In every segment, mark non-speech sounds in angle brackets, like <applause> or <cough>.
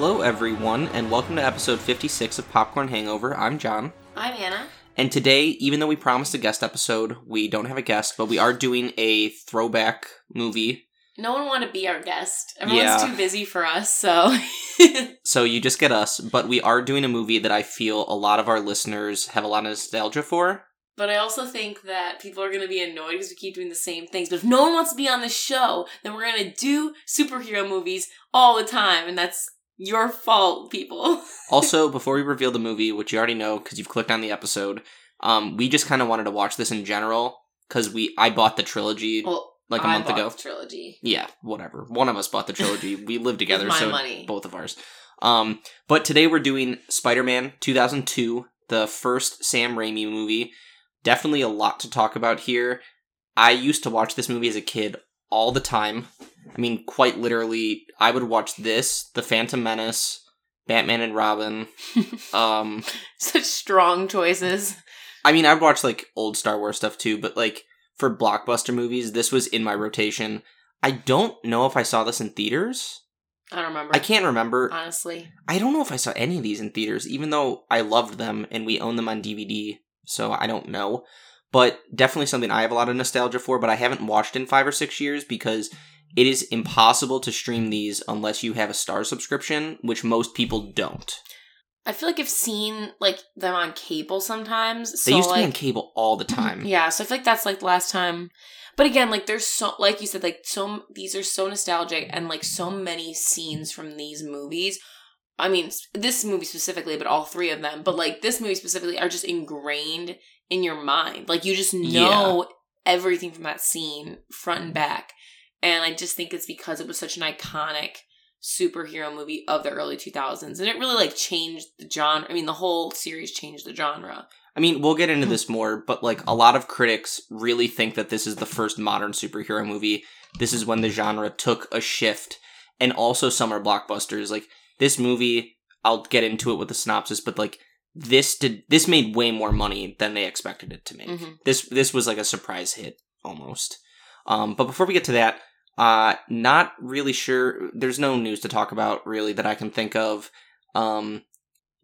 Hello, everyone, and welcome to episode 56 of Popcorn Hangover. I'm John. I'm Anna. And today, even though we promised a guest episode, we don't have a guest, but we are doing a throwback movie. No one want to be our guest. Everyone's Yeah. too busy for us, so <laughs> So you just get us, but we are doing a movie that I feel a lot of our listeners have a lot of nostalgia for. But I also think that people are going to be annoyed because we keep doing the same things. But if no one wants to be on the show, then we're going to do superhero movies all the time, and that's your fault, people. <laughs> Also, before we reveal the movie, which you already know because you've clicked on the episode, um, we just kind of wanted to watch this in general because we I bought the trilogy Well, like a I month bought ago. the trilogy. Yeah, whatever. One of us bought the trilogy. We <laughs> live together, my so money. both of ours. Um, but today we're doing Spider-Man 2002, the first Sam Raimi movie. Definitely a lot to talk about here. I used to watch this movie as a kid all the time. I mean, quite literally, I would watch this, The Phantom Menace, Batman and Robin. <laughs> um, Such strong choices. I mean, I'd watch like old Star Wars stuff too, but like for blockbuster movies, this was in my rotation. I don't know if I saw this in theaters. I don't remember. I can't remember. honestly. I don't know if I saw any of these in theaters, even though I loved them and we own them on DVD, so I don't know. But definitely something I have a lot of nostalgia for, but I haven't watched in five or six years because it is impossible to stream these unless you have a Star subscription, which most people don't. I feel like I've seen like them on cable sometimes. They used to like, be on cable all the mhm. time. Yeah, so I feel like that's like the last time. But again, like there's so like you said, like so these are so nostalgic and like so many scenes from these movies. I mean, this movie specifically, but all three of them. But like this movie specifically are just ingrained in your mind. Like you just know everything from that scene front and back. And I just think it's because it was such an iconic superhero movie of the early 2000s and it really like changed the genre i mean the whole series changed the genre I mean, we'll get into this more, but like a lot of critics really think that this is the first modern superhero movie. This is when the genre took a shift, and also summer blockbusters. Like this movie, I'll get into it with the synopsis, but like this did this made way more money than they expected it to make. Mhm. This this was like a surprise hit almost. Um, but before we get to that, uh, not really sure. There's no news to talk about really that I can think of. Um,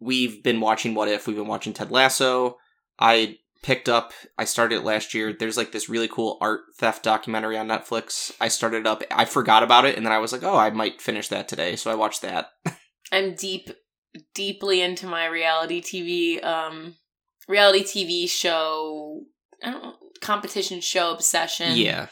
we've been watching What If. We've been watching Ted Lasso. I picked up. I started it last year. There's like this really cool art theft documentary on Netflix. I started up. I forgot about it, and then I was like, oh, I might finish that today. So I watched that. <laughs> I'm deep, deeply into my reality TV, um, reality TV show. I don't know, competition show obsession. yeah.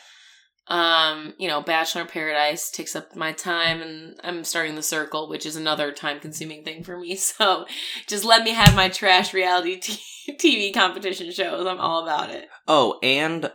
Um, you know, Bachelor in Paradise takes up my time, and I'm starting The Circle, which is another time-consuming thing for me. <laughs> So, just let me have my trash reality <laughs> t- TV competition shows. I'm all about it. Oh, and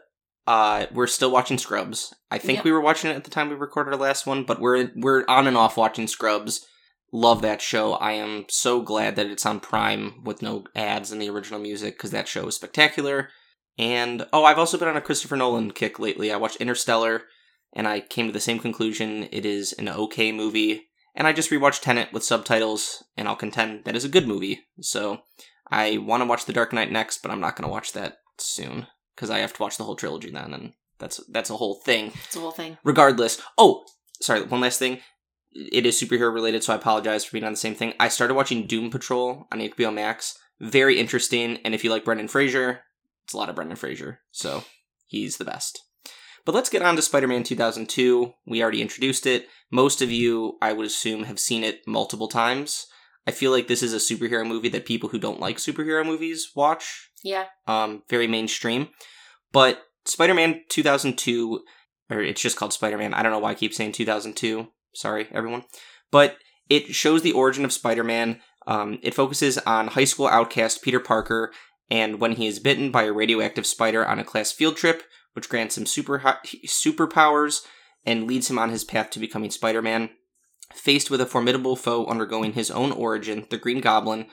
uh, we're still watching Scrubs. I think Yep. we were watching it at the time we recorded our last one, but we're we're on and off watching Scrubs. Love that show. I am so glad that it's on Prime with no ads and the original music because that show is spectacular. And oh, I've also been on a Christopher Nolan kick lately. I watched Interstellar, and I came to the same conclusion. It is an okay movie. And I just rewatched Tenet with subtitles, and I'll contend that is a good movie. So I want to watch The Dark Knight next, but I'm not going to watch that soon because I have to watch the whole trilogy then, and that's that's a whole thing. It's a whole thing. Regardless, oh, sorry, one last thing. It is superhero related, so I apologize for being on the same thing. I started watching Doom Patrol on HBO Max. Very interesting, and if you like Brendan Fraser, it's a lot of Brendan Fraser, so he's the best. But let's get on to Spider Man 2002. We already introduced it. Most of you, I would assume, have seen it multiple times. I feel like this is a superhero movie that people who don't like superhero movies watch Yeah. um, very mainstream. But Spider Man 2002, or it's just called Spider Man. I don't know why I keep saying 2002. Sorry, everyone. But it shows the origin of Spider Man. Um, it focuses on high school outcast Peter Parker and when he is bitten by a radioactive spider on a class field trip, which grants him super hi- superpowers and leads him on his path to becoming Spider Man. Faced with a formidable foe undergoing his own origin, the Green Goblin,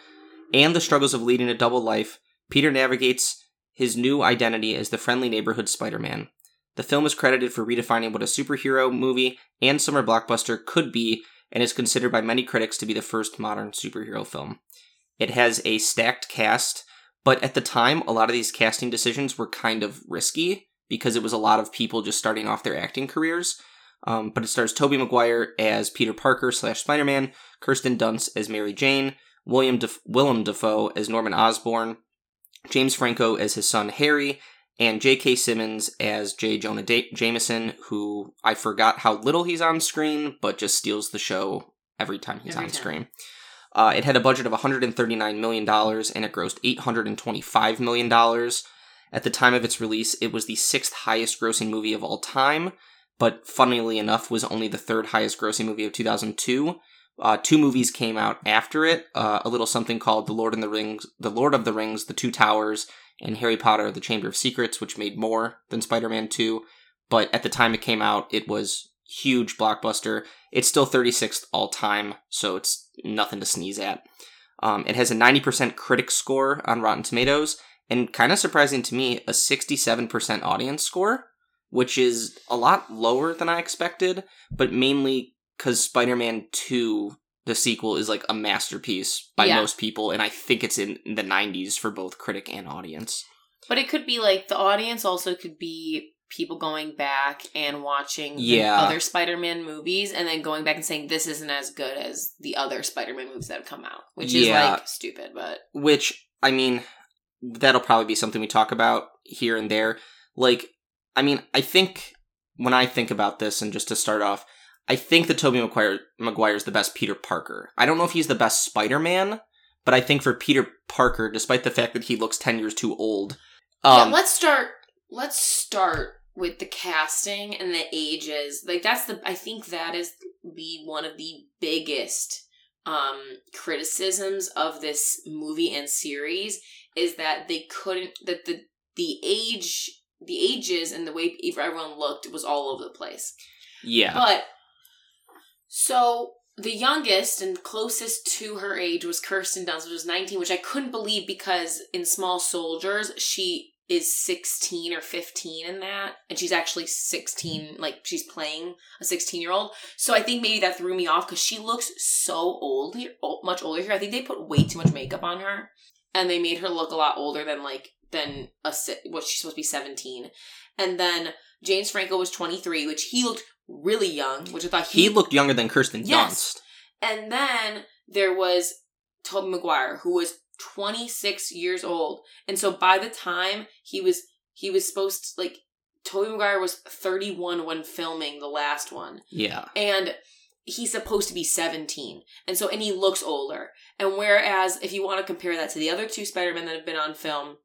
and the struggles of leading a double life, Peter navigates his new identity as the friendly neighborhood Spider Man. The film is credited for redefining what a superhero movie and summer blockbuster could be and is considered by many critics to be the first modern superhero film. It has a stacked cast, but at the time, a lot of these casting decisions were kind of risky because it was a lot of people just starting off their acting careers. Um, but it stars Tobey Maguire as Peter Parker slash Spider Man, Kirsten Dunst as Mary Jane, William Def- Willem Dafoe as Norman Osborn, James Franco as his son Harry, and J.K. Simmons as J. Jonah da- Jameson, who I forgot how little he's on screen, but just steals the show every time he's Every on time. screen. Uh, it had a budget of $139 million and it grossed $825 million. At the time of its release, it was the sixth highest grossing movie of all time, but funnily enough, was only the third highest grossing movie of 2002. Uh, two movies came out after it. Uh, a little something called The Lord and the Rings, The Lord of the Rings, The Two Towers, and Harry Potter: The Chamber of Secrets, which made more than Spider-Man 2. But at the time it came out, it was huge blockbuster. It's still 36th all time, so it's nothing to sneeze at. Um, it has a 90% critic score on Rotten Tomatoes, and kind of surprising to me, a 67% audience score, which is a lot lower than I expected, but mainly because Spider Man 2, the sequel, is like a masterpiece by Yeah. most people, and I think it's in the 90s for both critic and audience. But it could be like the audience also could be people going back and watching the Yeah. other Spider-Man movies and then going back and saying this isn't as good as the other Spider-Man movies that have come out, which is like stupid, but which I mean, that'll probably be something we talk about here and there. Like, I mean, I think when I think about this, and just to start off, I think that Tobey Maguire Maguire is the best Peter Parker. I don't know if he's the best Spider Man, but I think for Peter Parker, despite the fact that he looks ten years too old, yeah, um, let's start let's start with the casting and the ages. Like that's the I think that is the one of the biggest um criticisms of this movie and series is that they couldn't that the the age the ages and the way everyone looked was all over the place. yeah, But so the youngest and closest to her age was Kirsten Dunst, which was 19, which I couldn't believe because in Small Soldiers, she is 16 or 15 in that. And she's actually 16, like she's playing a 16 year old. So I think maybe that threw me off because she looks so old here, much older here. I think they put way too much makeup on her and they made her look a lot older than like, than a, what she's supposed to be 17. And then James Franco was 23, which he looked really young, which I thought he looked younger than Kirsten Yes. Dunst. and then there was Tobey Maguire, who was 26 years old. And so by the time he was he was supposed to like Tobey Maguire was 31 when filming the last one. Yeah, And he's supposed to be 17. And so and he looks older. And whereas if you want to compare that to the other two Spider-Men that have been on film,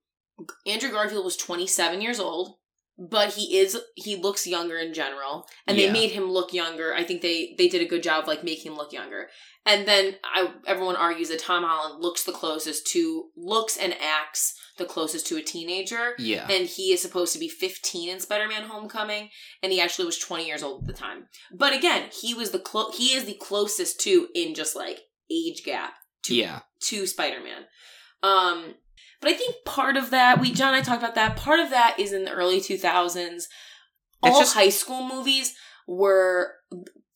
Andrew Garfield was 27 years old, but he is he looks younger in general. And Yeah. they made him look younger. I think they they did a good job of like making him look younger. And then I everyone argues that Tom Holland looks the closest to looks and acts the closest to a teenager. yeah, And he is supposed to be 15 in Spider-Man: Homecoming, and he actually was 20 years old at the time. But again, he was the clo- he is the closest to in just like age gap to yeah, to Spider-Man. Um, but I think part of that we John and I talked about that. Part of that is in the early 2000s. All just- high school movies were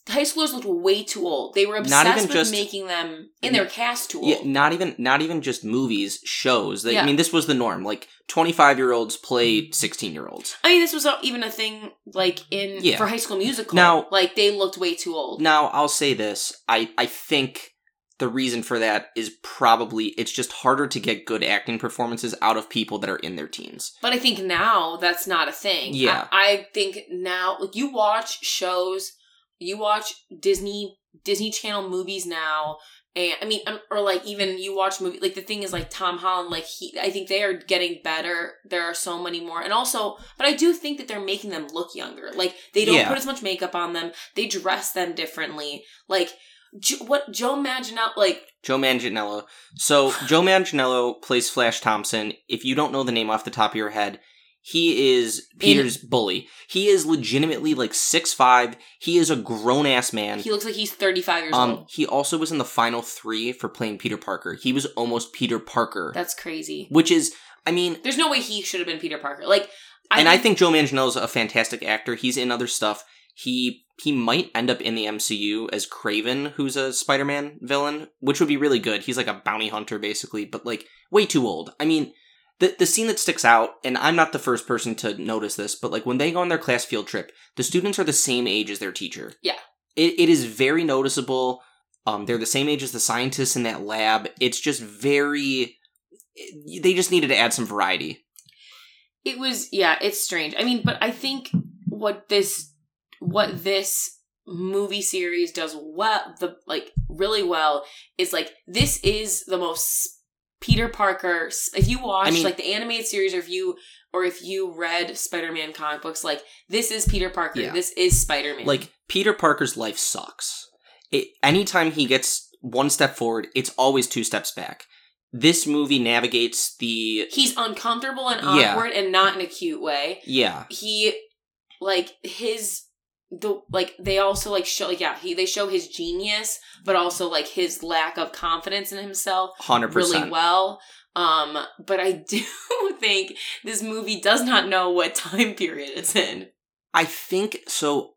high schoolers looked way too old. They were obsessed with just- making them in their cast too old. Yeah, not even not even just movies, shows. That, Yeah. I mean, this was the norm. Like twenty five year olds play mm-hmm. sixteen year olds. I mean, this was even a thing like in Yeah. for High School Musical. Now- like they looked way too old. Now, I'll say this: I I think the reason for that is probably it's just harder to get good acting performances out of people that are in their teens. But I think now that's not a thing. Yeah. I, I think now, like you watch shows, you watch Disney Disney Channel movies now, and I mean, um, or like even you watch movie. Like the thing is, like Tom Holland, like he, I think they are getting better. There are so many more, and also, but I do think that they're making them look younger. Like they don't Yeah. put as much makeup on them. They dress them differently. Like Jo- what Joe Manganiello, like Joe Manganiello. So <sighs> Joe Manganiello plays Flash Thompson. If you don't know the name off the top of your head, he is Peter's bully. He is legitimately like six five. He is a grown ass man. he looks like he's thirty five years Um, old. he also was in the final three for playing Peter Parker. He was almost Peter Parker, That's crazy. which is, I mean, There's no way he should have been Peter Parker. Like, and I think Joe Manganiello's a fantastic actor. He's in other stuff. He he might end up in the MCU as Kraven, who's a Spider-Man villain, which would be really good. He's like a bounty hunter basically, but like way too old. I mean, The the scene that sticks out, and I'm not the first person to notice this, but like when they go on their class field trip, the students are the same age as their teacher. Yeah. It it is very noticeable. Um, they're the same age as the scientists in that lab. It's just very. They just needed to add some variety. It was yeah, it's strange. I mean, but I think what this what this movie series does well the like really well is like this is the most Peter Parker if you watch I mean- like the animated series or if you or if you read Spider-Man comic books like this is Peter Parker. Yeah. This is Spider-Man. Like Peter Parker's life sucks. It, anytime he gets one step forward, it's always two steps back. This movie navigates the he's uncomfortable and Yeah. awkward and not in a cute way. yeah he like his the like they also like show like yeah he they show his genius but also like his lack of confidence in himself 100% really well um but i <laughs> do think this movie does not know what time period it's in I think so.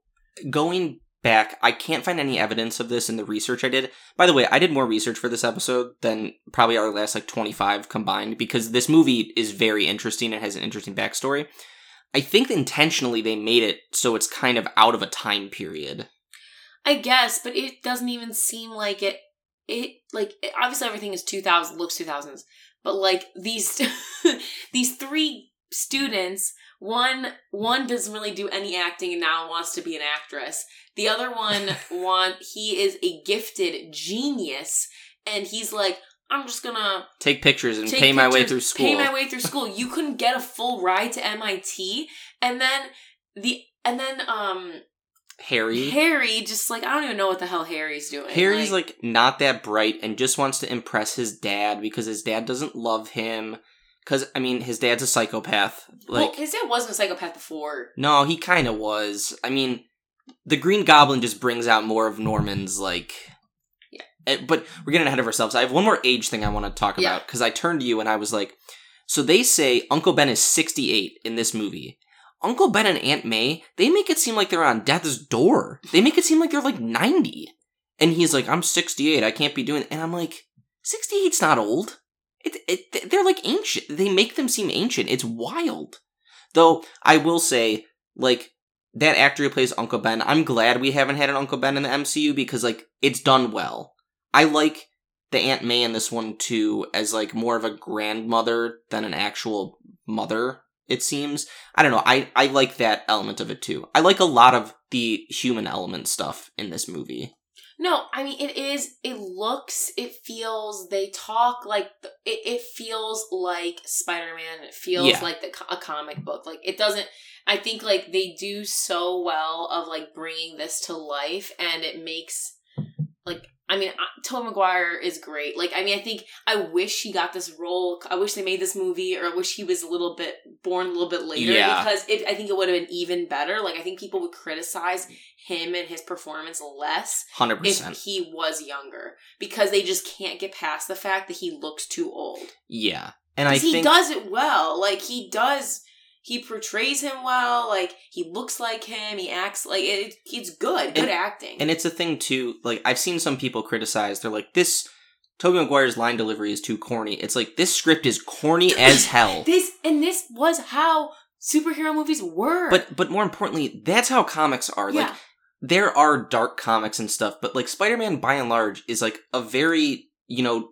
Going back, I can't find any evidence of this in the research I did. By the way, I did more research for this episode than probably our last like 25 combined because this movie is very interesting and has an interesting backstory. I think intentionally they made it so it's kind of out of a time period. i guess but it doesn't even seem like it it like it, obviously everything is 2000 looks 2000s but like these <laughs> these three students one one doesn't really do any acting and now wants to be an actress the other one <laughs> want he is a gifted genius and he's like i'm just gonna Take pictures and take pay my way through school. pay my way through school you couldn't get a full ride to mit and then the and then um Harry. harry just like i don't even know what the hell harry's doing Harry's like not that bright and just wants to impress his dad because his dad doesn't love him. Because I mean, his dad's a psychopath. Like, well, his dad wasn't a psychopath before no, he kind of was. I mean, the Green Goblin just brings out more of Norman's like. Eh, But we're getting ahead of ourselves. I have one more age thing I want to talk Yeah. about because I turned to you and I was like, so they say Uncle Ben is 68 in this movie. Uncle Ben and Aunt May, they make it seem like they're on death's door. They make it seem like they're like 90. And he's like, I'm 68. I can't be doing. And I'm like, 68's not old. It, it, they're like ancient. They make them seem ancient. It's wild. Though I will say, like that actor who plays Uncle Ben, I'm glad we haven't had an Uncle Ben in the MCU because like it's done well. I like the Aunt May in this one too as like more of a grandmother than an actual mother. It seems. I don't know. I I like that element of it too. I like a lot of the human element stuff in this movie. No, I mean it is. It looks. It feels. They talk like it. It feels like Spider Man. It feels Yeah. like the a comic book. Like it doesn't. I think like they do so well of like bringing this to life, and it makes like. I mean, Tobey Maguire is great. Like, I mean, I think I wish he got this role. I wish they made this movie, or I wish he was a little bit born a little bit later Yeah. because it, I think it would have been even better. Like, I think people would criticize him and his performance less 100%. if he was younger because they just can't get past the fact that he looks too old. Yeah, and I he think does it well. Like he does, he portrays him well. Like he looks like him. He acts like it. It's good. Good And- acting. And it's a thing too, like I've seen some people criticize, they're like, this Tobey Maguire's line delivery is too corny. It's like this script is corny <laughs> as hell. this and this was how superhero movies were. But but more importantly, that's how comics are. Like yeah, there are dark comics and stuff, but like Spider-Man by and large is like a very, you know,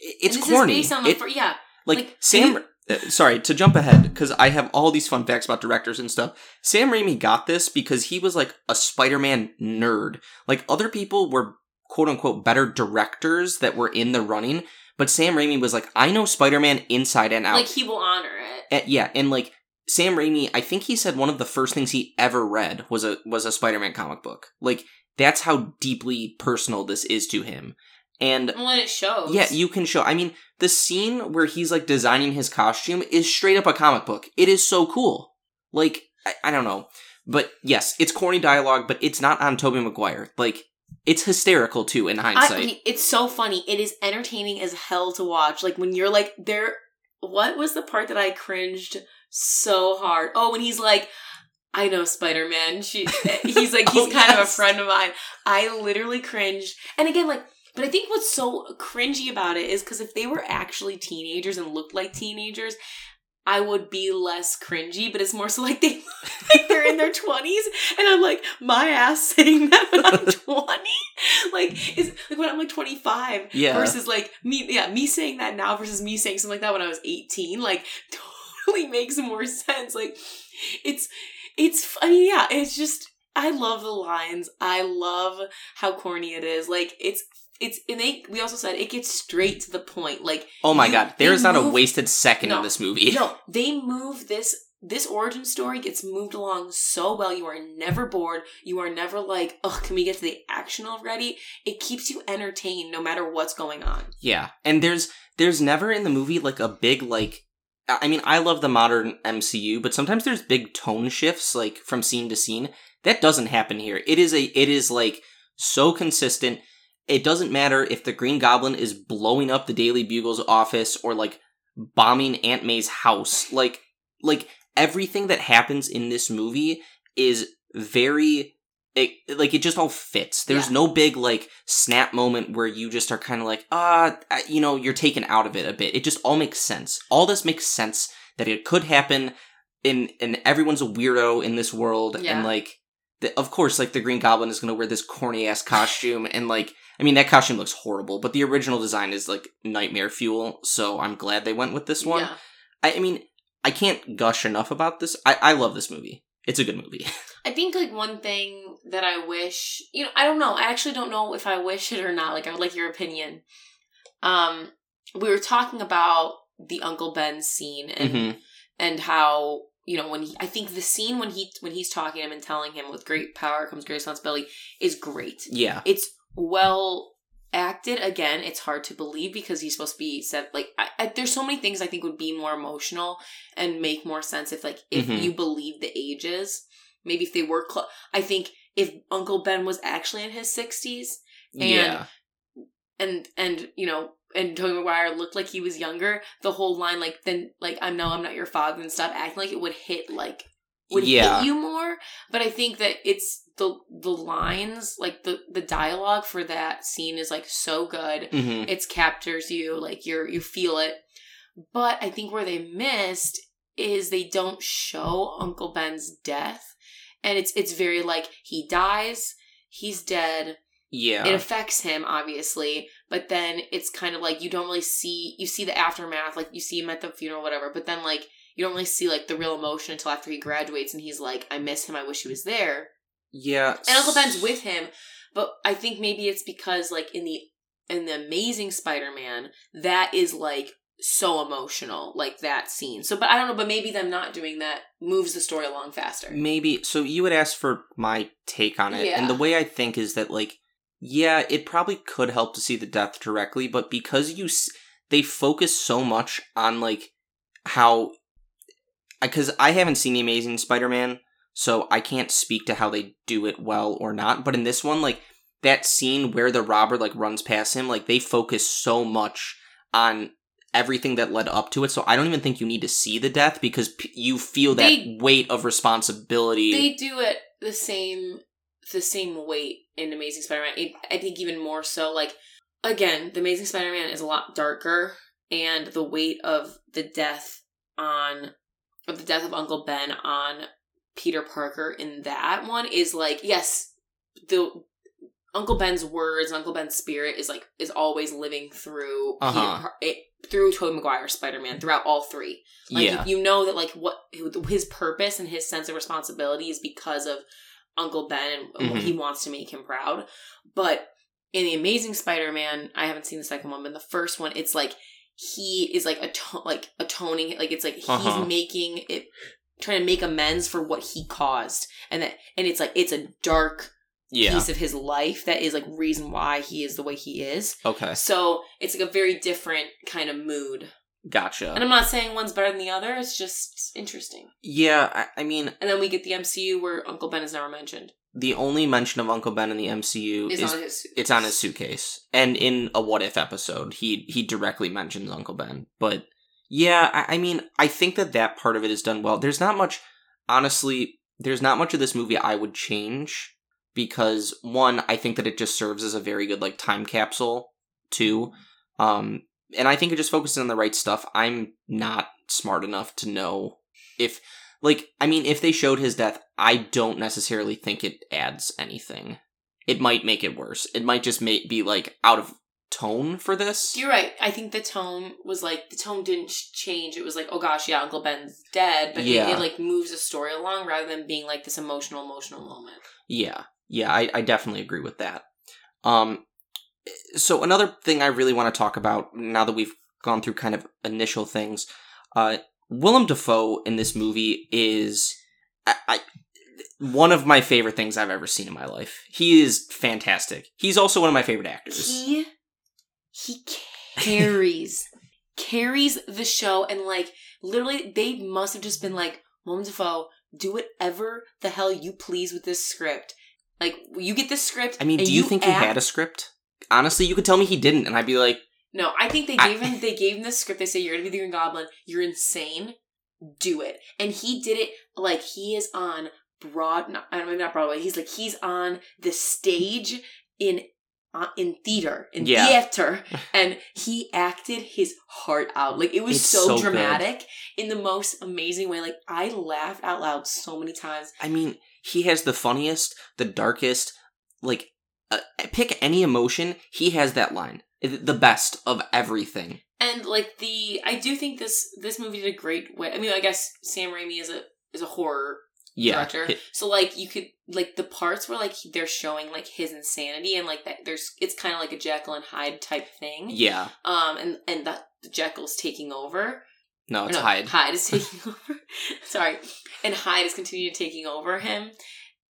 it's corny. Is based on the It- yeah, like, like, Sam Uh, sorry, to jump ahead because I have all these fun facts about directors and stuff. Sam Raimi got this because he was like a Spider-Man nerd. Like other people were quote unquote better directors that were in the running, but Sam Raimi was like, I know Spider-Man inside and out. like he will honor it. And- yeah, and like Sam Raimi, I think he said one of the first things he ever read was a was a Spider-Man comic book. Like that's how deeply personal this is to him. And Well, and it shows. yeah, you can show. I mean, the scene where he's like designing his costume is straight up a comic book. It is so cool. Like I, I don't know, but yes, it's corny dialogue, but it's not on Tobey Maguire. Like it's hysterical too in hindsight. I it's so funny. It is entertaining as hell to watch. Like when you're like, there. What was the part that I cringed so hard? Oh, when he's like, I know Spider Man. She. <laughs> He's like, he's Oh, kind of a friend of mine. I literally cringed. And again, like But I think what's so cringy about it is because if they were actually teenagers and looked like teenagers, I would be less cringy. But it's more so like they <laughs> like they're in their twenties, and I'm like my ass saying that when I'm <laughs> twenty, like is like when I'm like twenty five Yeah. versus like me, yeah, me saying that now versus me saying something like that when I was eighteen, like <laughs> totally makes more sense. Like it's it's I mean yeah, it's just I love the lines. I love how corny it is. Like it's it's and they we also said it gets straight to the point. Like Oh my you- god, there is not a wasted second No. in this movie. No, <laughs> they move this this origin story gets moved along so well. You are never bored. You are never like, oh, can we get to the action already? It keeps you entertained no matter what's going on. Yeah, and there's there's never in the movie like a big like I mean I love the modern MCU, but sometimes there's big tone shifts like from scene to scene. That doesn't happen here. It is a it is like so consistent. It doesn't matter if the Green Goblin is blowing up the Daily Bugle's office or like bombing Aunt May's house. Like like everything that happens in this movie is very it, like it just all fits. There's Yeah. no big like snap moment where you just are kind of like, ah, uh, you know, you're taken out of it a bit. It just all makes sense. All this makes sense that it could happen, in and everyone's a weirdo in this world, Yeah. and like, the, of course, like the Green Goblin is gonna wear this corny ass costume, and like, I mean, that costume looks horrible, but the original design is like nightmare fuel. So I'm glad they went with this one. Yeah. I, I mean, I can't gush enough about this. I I love this movie. It's a good movie. <laughs> I think like one thing that I wish, you know, I don't know. I actually don't know if I wish it or not. Like I would like your opinion. Um, we were talking about the Uncle Ben scene and Mhm. and how you know when he, I think the scene when he when he's talking to him and telling him with great power comes great responsibility is great. Yeah. It's well acted. Again, it's hard to believe because he's supposed to be said like I, I, there's so many things I think would be more emotional and make more sense if like if Mhm. you believe the ages. Maybe if they were close. I think if Uncle Ben was actually in his sixties And- yeah. and and you know and Tony Maguire looked like he was younger, the whole line like then like I'm no I'm not your father and stop acting like it would hit like would Yeah. hit you more. But I think that it's the the lines like the the dialogue for that scene is like so good. hmm It captures you like you're you feel it. But I think where they missed is they don't show Uncle Ben's death. And it's it's very like he dies, he's dead, Yeah. it affects him obviously but then it's kind of like you don't really see you see the aftermath like you see him at the funeral whatever but then like you don't really see like the real emotion until after he graduates and he's like i miss him i wish he was there yeah. and uncle ben's with him but i think maybe it's because like in the in the amazing spider-man that is like so emotional like that scene so but i don't know but maybe them not doing that moves the story along faster Maybe. So you would ask for my take on it. Yeah. And the way I think is that, like, yeah, it probably could help to see the death directly, but because you. S- they focus so much on, like, how. Because I haven't seen The Amazing Spider Man, so I can't speak to how they do it well or not. But in this one, like, that scene where the robber, like, runs past him, like, they focus so much on everything that led up to it. So I don't even think you need to see the death because p- you feel that They- weight of responsibility. they do it the same the same weight in Amazing Spider-Man. I think even more so. Like again, the Amazing Spider-Man is a lot darker, and the weight of the death on the death of Uncle Ben on Peter Parker in that one is like yes, the Uncle Ben's words, Uncle Ben's spirit is like is always living through Uh-huh. Par- it, through Tobey Maguire Spider-Man throughout all three. Like yeah. you, you know that like what his purpose and his sense of responsibility is because of Uncle Ben and Mhm. he wants to make him proud. But in the Amazing Spider-Man, I haven't seen the second one, but in the first one, it's like he is like ato- like atoning, like it's like he's Uh-huh. making it, trying to make amends for what he caused, and that and it's like it's a dark yeah. piece of his life that is like reason why he is the way he is. Okay. So it's like a very different kind of mood. Gotcha. And I'm not saying one's better than the other. It's just interesting. yeah, I, I mean, And then we get the MCU where Uncle Ben is never mentioned. The only mention of Uncle Ben in the MCU It's is on his. it's on his suitcase, and in a What If episode, he he directly mentions Uncle Ben. But yeah, I, I mean, I think that that part of it is done well. There's not much, honestly. There's not much of this movie I would change because one, I think that it just serves as a very good like time capsule. Two, um, and I think it just focuses on the right stuff. I'm not smart enough to know if, like, I mean, if they showed his death, I don't necessarily think it adds anything. It might make it worse. It might just make be like out of tone for this. You're right. I think the tone was like the tone didn't ch- change. It was like, oh gosh, yeah, Uncle Ben's dead, but Yeah. it, it like moves the story along rather than being like this emotional, emotional moment. Yeah, yeah, I, I definitely agree with that. Um, so another thing I really want to talk about now that we've gone through kind of initial things, uh, Willem Dafoe in this movie is I, I, one of my favorite things I've ever seen in my life. He is fantastic. He's also one of my favorite actors. He he carries <laughs> carries the show and like literally they must have just been like, Willem Dafoe, do whatever the hell you please with this script. Like you get this script. I mean, do you, think he had a script? Honestly, you could tell me he didn't, and I'd be like, No, I think they I- gave him they gave him the script. They say you're gonna be the Green Goblin. You're insane. Do it, and he did it like he is on broad. Not, I don't maybe not Broadway. He's like he's on the stage in uh, in theater in Yeah. theater, <laughs> and he acted his heart out. Like it was It's so, so good. dramatic in the most amazing way. Like I laughed out loud so many times. I mean, he has the funniest, the darkest, like, uh, pick any emotion, he has that line. The best of everything. And like the, I do think this this movie did a great way. I mean, I guess Sam Raimi is a is a horror Yeah. director. So like you could like the parts where like they're showing like his insanity and like that there's it's kind of like a Jekyll and Hyde type thing. Yeah. Um and and that Jekyll's taking over. No, it's no, Hyde. Hyde is <laughs> taking over. <laughs> Sorry, and Hyde is continuing taking over him.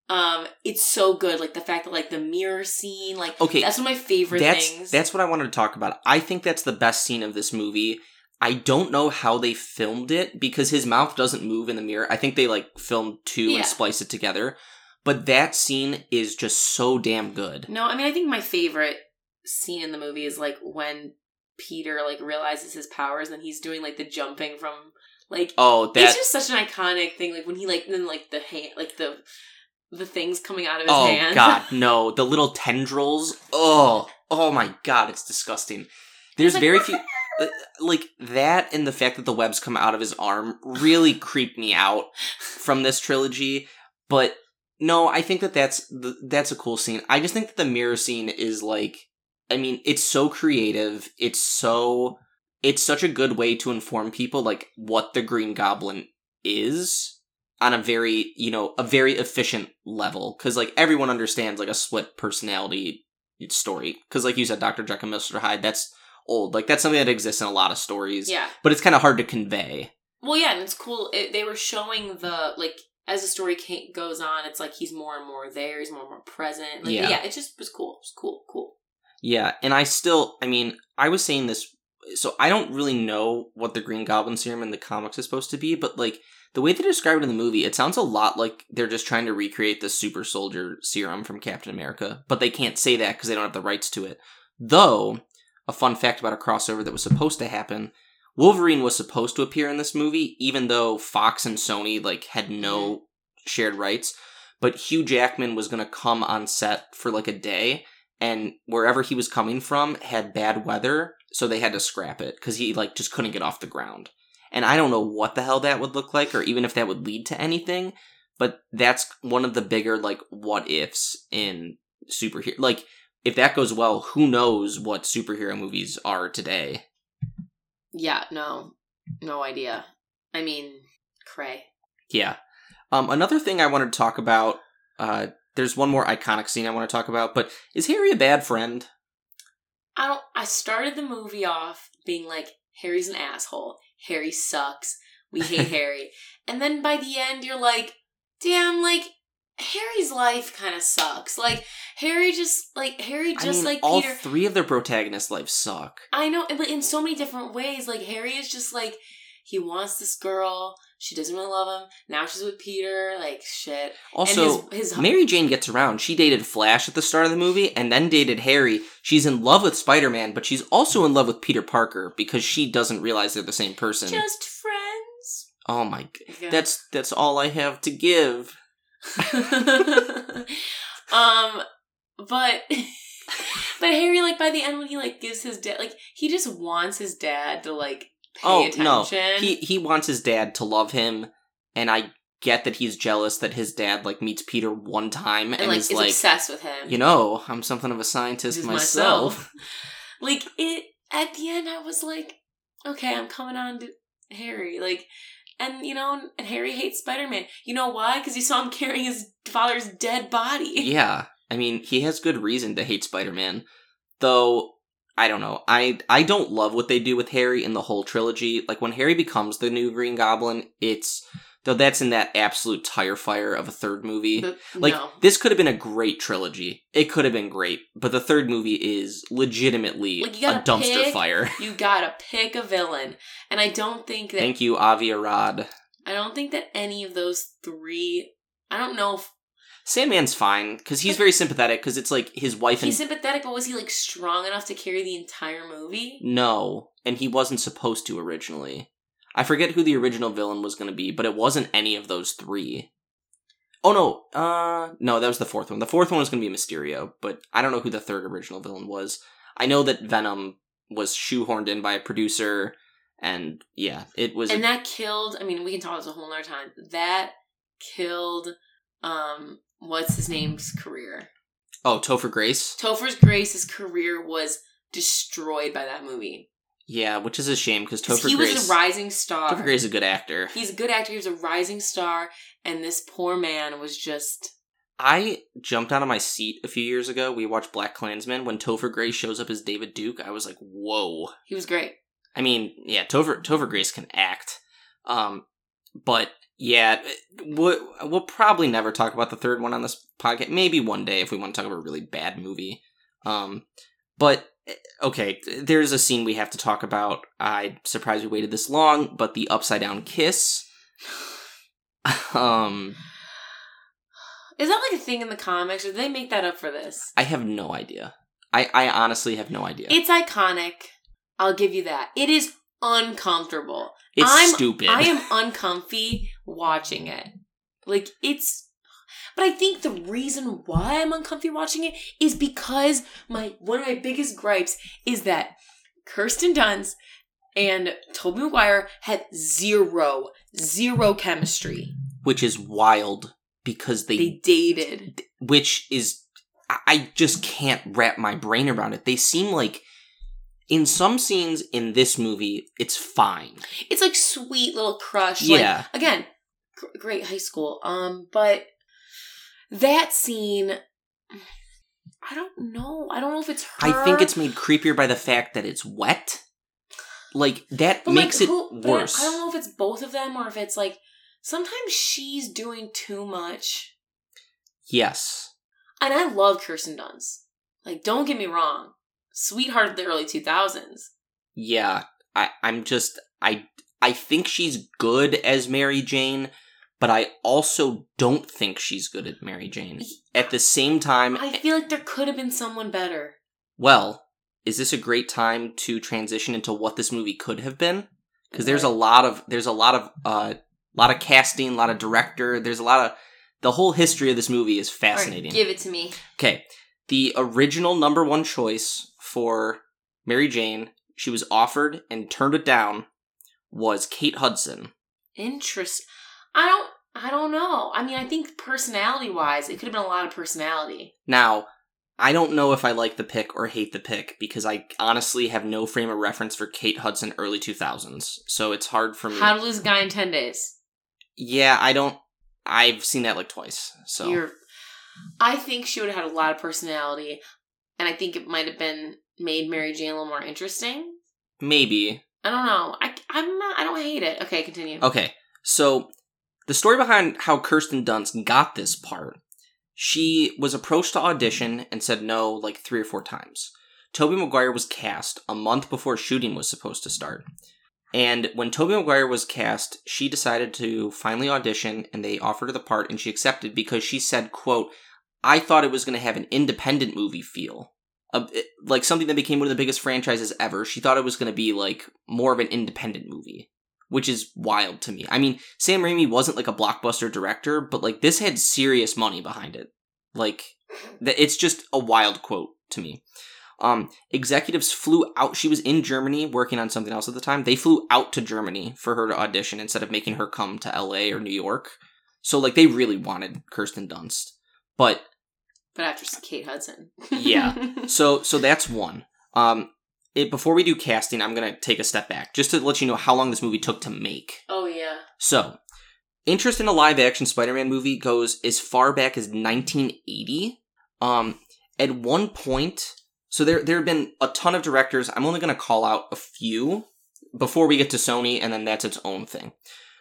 Um, it's so good. Like the fact that like the mirror scene, like Okay, that's one of my favorite That's things. that's what I wanted to talk about. I think that's the best scene of this movie. I don't know how they filmed it because his mouth doesn't move in the mirror. I think they like filmed two Yeah. and spliced it together. But that scene is just so damn good. No, I mean I think my favorite scene in the movie is like when Peter like realizes his powers and he's doing like the jumping from like Oh, that it's just such an iconic thing. Like when he like then like the hand like the the things coming out of his Oh hand. god, <laughs> no. The little tendrils. Oh, oh my god, it's disgusting. There's like, very few uh, like that and the fact that the webs come out of his arm really creep me out from this trilogy, but no, I think that that's the, that's a cool scene. I just think that the mirror scene is like I mean, it's so creative. It's so it's such a good way to inform people like what the Green Goblin is on a very, you know, a very efficient level cuz like everyone understands like a split personality story cuz like you said Dr. Jekyll and Mr. Hyde, that's old. Like that's something that exists in a lot of stories, yeah. but it's kind of hard to convey. Well, yeah, and it's cool. It, they were showing the like as the story ca- goes on, it's like he's more and more there. He's more and more present. Like, Yeah. yeah, it just was cool. It was cool, cool. Yeah, and I still, I mean, I was saying this, so I don't really know what the Green Goblin serum in the comics is supposed to be, but like the way they describe it in the movie, it sounds a lot like they're just trying to recreate the super soldier serum from Captain America, but they can't say that because they don't have the rights to it. Though, a fun fact about a crossover that was supposed to happen. Wolverine was supposed to appear in this movie, even though Fox and Sony like had no shared rights. But Hugh Jackman was gonna come on set for like a day, and wherever he was coming from had bad weather, so they had to scrap it because he like just couldn't get off the ground. And I don't know what the hell that would look like, or even if that would lead to anything. But that's one of the bigger like what ifs in superhero. Like if that goes well, who knows what superhero movies are today? Yeah, no, no idea. I mean, cray. Yeah. Um, another thing I wanted to talk about. Uh, there's one more iconic scene I want to talk about, but is Harry a bad friend? I don't. I started the movie off being like, Harry's an asshole. Harry sucks. We hate <laughs> Harry. And then by the end, you're like, damn, like Harry's life kind of sucks. Like Harry just like Harry just I mean, like all Peter. three of their protagonists' lives suck. I know, but in so many different ways. Like Harry is just like he wants this girl. She doesn't really love him. Now she's with Peter. Like shit. Also, and his, his Mary Jane gets around. She dated Flash at the start of the movie and then dated Harry. She's in love with Spider Man, but she's also in love with Peter Parker because she doesn't realize they're the same person. just friends. oh my Yeah. That's that's all I have to give. <laughs> Um, but <laughs> but Harry, like by the end, when he like gives his dad, like he just wants his dad to like oh attention. no, he he wants his dad to love him, and I get that he's jealous that his dad like meets Peter one time and, and like is like, obsessed with him. you know, I'm something of a scientist Just myself. <laughs> like it at the end, I was like, okay, I'm coming on to Harry, like. And you know, and Harry hates Spider Man. You know why? Because he saw him carrying his father's dead body. Yeah, I mean, he has good reason to hate Spider-Man. Though I don't know. I I don't love what they do with Harry in the whole trilogy. Like when Harry becomes the new Green Goblin, it's though that's in that absolute tire fire of a third movie. Like no. this could have been a great trilogy. It could have been great, but the third movie is legitimately Like, a dumpster pick- fire. <laughs> You gotta pick a villain, and I don't think that Thank you, Avi Arad. I don't think that any of those three. I don't know if Sandman's fine because he's very sympathetic because it's like his wife and he's sympathetic, but was he like strong enough to carry the entire movie? No, and he wasn't supposed to originally. I forget who the original villain was going to be, but it wasn't any of those three. Oh no, uh, no, that was the fourth one. The fourth one was going to be Mysterio, but I don't know who the third original villain was. I know that Venom was shoehorned in by a producer, and yeah, it was. And that killed. I mean, we can talk this a whole other time. That killed. Um, what's his name's career? oh, Topher Grace. Topher Grace's career was destroyed by that movie. Yeah, which is a shame because Topher he Grace. was a rising star. Topher Grace is a good actor. He's a good actor. He was a rising star, and this poor man was just. I jumped out of my seat a few years ago. We watched Black Klansman when Topher Grace shows up as David Duke. I was like, whoa. He was great. I mean, yeah, Topher Topher Grace can act, um, but yeah, we'll, we'll probably never talk about the third one on this podcast. Maybe one day if we want to talk about a really bad movie. Um, but okay, there's a scene we have to talk about. I'm surprised we waited this long, but the upside down kiss. um, Is that like a thing in the comics, or did they make that up for this? I have no idea. I I honestly have no idea. It's iconic. I'll give you that. It is uncomfortable. it's I'm- stupid. I am uncomfy watching it. Like it's but I think the reason why I'm uncomfy watching it is because my one of my biggest gripes is that Kirsten Dunst and Tobey Maguire had zero, zero chemistry. which is wild because They dated. which is I- just can't wrap my brain around it. They seem like in some scenes in this movie, it's fine. It's like sweet little crush. Like, Yeah. again, gr- great high school. Um, but that scene, I don't know. I don't know if it's her. I think it's made creepier by the fact that it's wet. Like that But, makes it who- but worse. I don't know if it's both of them or if it's like sometimes she's doing too much. Yes. And I love Kirsten Dunst. Like, don't get me wrong, sweetheart of the early two thousands. Yeah. I I'm just I I think she's good as Mary Jane, but I also don't think she's good at Mary Jane. At the same time, I feel like there could have been someone better. Well, is this a great time to transition into what this movie could have been? Because there's a lot of there's a lot of uh lot of casting, a lot of director. There's a lot of the whole history of this movie is right, fascinating. give it to me. okay, the original number one choice for Mary Jane, she was offered and turned it down, was Kate Hudson. Interest. I don't. I don't know. I mean, I think personality wise, it could have been a lot of personality. Now, I don't know if I like the pick or hate the pick because I honestly have no frame of reference for Kate Hudson early 2000s. So it's hard for me. How to lose a guy in ten days. Yeah, I don't. I've seen that like twice. So You're. I think she would have had a lot of personality, and I think it might have been made Mary Jane a little more interesting. maybe. I don't know. I I'm not. I don't hate it. Okay, continue. Okay, so the story behind how Kirsten Dunst got this part, she was approached to audition and said no like three or four times. Tobey Maguire was cast a month before shooting was supposed to start. And when Tobey Maguire was cast, she decided to finally audition and they offered her the part and she accepted because she said, quote, I thought it was going to have an independent movie feel. It- eh, like something that became one of the biggest franchises ever. She thought it was going to be like more of an independent movie, which is wild to me. I mean, Sam Raimi wasn't like a blockbuster director, but like this had serious money behind it. Like That it's just a wild quote to me. Um, executives flew out. She was in Germany working on something else at the time. They flew out to Germany for her to audition instead of making her come to L.A. or New York. So like they really wanted Kirsten Dunst, but But after Kate Hudson. Yeah. <laughs> so so that's one. Um, it, before we do casting, I'm gonna take a step back just to let you know how long this movie took to make. oh yeah. So, interest in a live action Spider-Man movie goes as far back as 1980. Um, at one point, so there there have been a ton of directors. I'm only going to call out a few before we get to Sony, and then that's its own thing.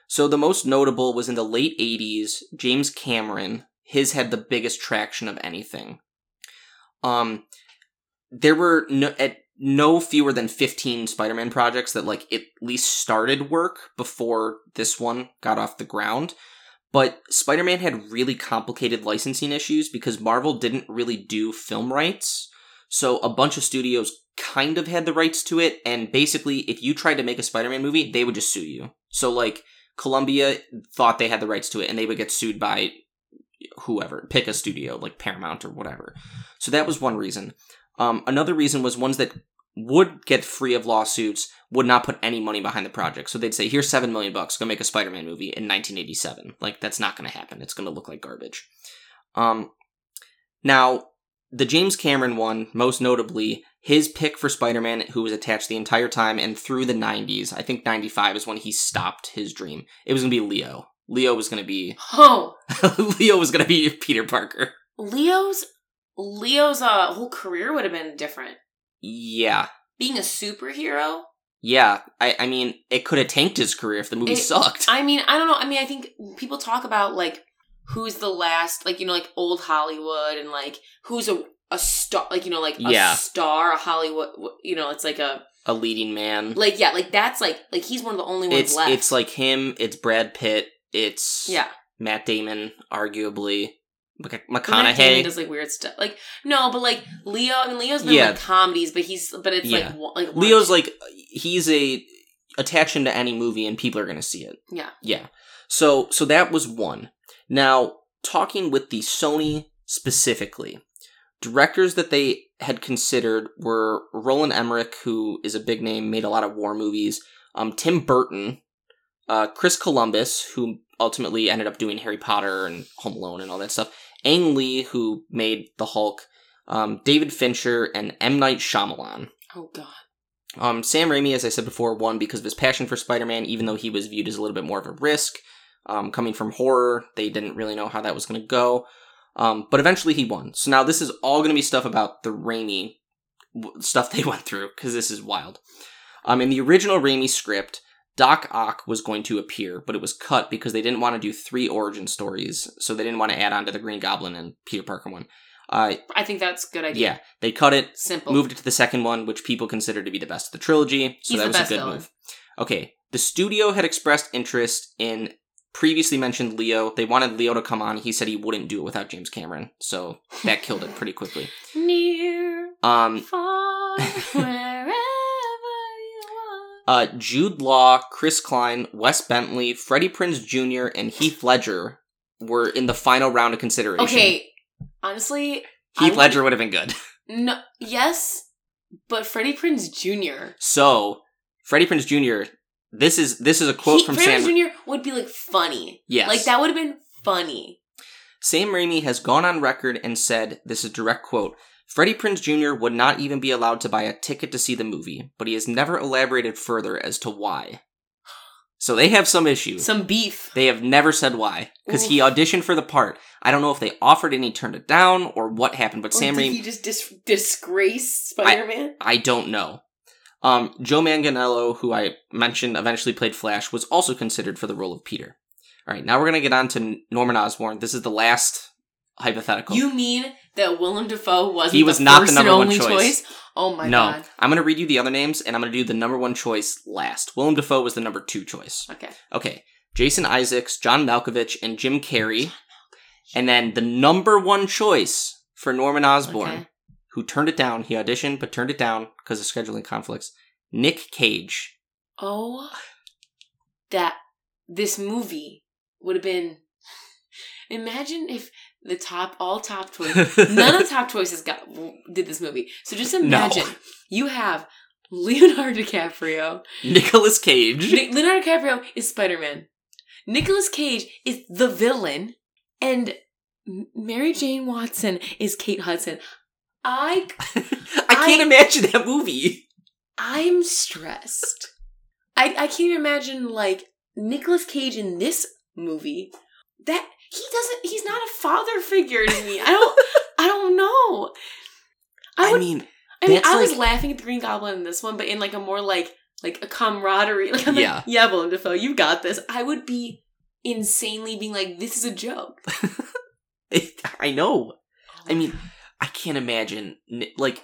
So the most notable was in the late 80s. James Cameron. His had the biggest traction of anything. Um, there were no, at no fewer than 15 Spider-Man projects that like at least started work before this one got off the ground. But Spider-Man had really complicated licensing issues because Marvel didn't really do film rights. So a bunch of studios kind of had the rights to it and basically if you tried to make a Spider-Man movie, they would just sue you. So like Columbia thought they had the rights to it and they would get sued by whoever, pick a studio like Paramount or whatever. So that was one reason. Um, another reason was ones that would get free of lawsuits would not put any money behind the project. So they'd say, "Here's seven million bucks. Go make a Spider-Man movie in 1987." Like that's not going to happen. It's going to look like garbage. Um, now the James Cameron one, most notably, his pick for Spider-Man, who was attached the entire time and through the 90s. I think 95 is when he stopped his dream. It was going to be Leo. Leo was going to be Oh, <laughs> Leo was going to be Peter Parker. Leo's Leo's uh, whole career would have been different. Yeah. Being a superhero. Yeah, I, I mean, it could have tanked his career if the movie It- sucked. I mean, I don't know. I mean, I think people talk about like who's the last, like you know, like old Hollywood, and like who's a a star, like you know, like a Yeah. star, a Hollywood. You know, it's like a a leading man. like yeah, like that's like like he's one of the only ones It's left. it's like him. It's Brad Pitt. It's yeah, Matt Damon, arguably. Mc- But Matt Damon McConaughey. does like weird stuff. Like no, but like Leo. I mean, Leo's been Yeah. like comedies, but he's but it's Yeah. like like Leo's like he's a attach him to any movie and people are gonna see it. yeah. Yeah. So so that was one. Now talking with the Sony specifically, directors that they had considered were Roland Emmerich, who is a big name, made a lot of war movies. Um, Tim Burton, uh, Chris Columbus, who ultimately ended up doing Harry Potter and Home Alone and all that stuff. Ang Lee, who made The Hulk. Um, David Fincher and M Night Shyamalan. Oh god. Um, Sam Raimi, as I said before, won because of his passion for Spider-Man, even though he was viewed as a little bit more of a risk. Um, coming from horror, they didn't really know how that was going to go. Um, but eventually he won. So now this is all going to be stuff about the Raimi w- stuff <laughs> they went through, because this is wild. Um, in the original Raimi script, Doc Ock was going to appear, but it was cut because they didn't want to do three origin stories, so they didn't want to add on to the Green Goblin and Peter Parker one. Uh, I think that's a good idea. yeah, they cut it, Simple. moved it to the second one, which people consider to be the best of the trilogy. So He's that was a good villain. move. Okay, the studio had expressed interest in previously mentioned Leo. They wanted Leo to come on. He said he wouldn't do it without James Cameron, so that killed it pretty quickly. <laughs> Near, Um, far, wherever you are. Uh, Jude Law, Chris Klein, Wes Bentley, Freddie Prinze Jr., and Heath Ledger were in the final round of consideration. Okay, honestly, Heath Ledger would have been good. <laughs> no, yes, but Freddie Prinze Jr. So Freddie Prinze Jr. This is this is a quote he, from Freddie Sam. Prinze Jr. would be like funny. Yes. like that would have been funny. Sam Raimi has gone on record and said, this is a direct quote, Freddie Prinze Jr. would not even be allowed to buy a ticket to see the movie, but he has never elaborated further as to why. So they have some issue. Some beef. they have never said why, because he auditioned for the part. I don't know if they offered and he turned it down or what happened, but Sam Or did Raimi, he just dis- disgrace Spider Man? I don't know. Um, Joe Manganiello, who I mentioned eventually played Flash, was also considered for the role of Peter. All right, now we're gonna get on to Norman Osborn. This is the last hypothetical. You mean that Willem Dafoe wasn't He was the not the first number and one only choice. Oh my no, god. I'm going to read you the other names, and I'm going to do the number one choice last. Willem Dafoe was the number two choice. Okay. Okay, Jason Isaacs, John Malkovich, and Jim Carrey. And then the number one choice for Norman Osborn, Okay. who turned it down. He auditioned, but turned it down because of scheduling conflicts. Nick Cage. Oh, that this movie would have been. Imagine if the top all top <laughs> choices. None of the top choices got did this movie. So just imagine you have Leonardo <laughs> DiCaprio. nicholas Cage. Ni- Leonardo DiCaprio is Spider Man. nicholas Cage is the villain, and Mary Jane Watson is Kate Hudson. I <laughs> I can't imagine that movie. I'm stressed. I I can't imagine like nicholas Cage in this movie. That he doesn't. He's not a father figure to me. I don't. <laughs> I don't know. I I, mean, I mean, I was like- laughing at the Green Goblin in this one, but in like a more like like a camaraderie. <laughs> Like I'm Yeah. like, yeah, Willem Dafoe, you got this. I would be insanely being like, this is a joke. <laughs> I know. I mean, I can't imagine. Like,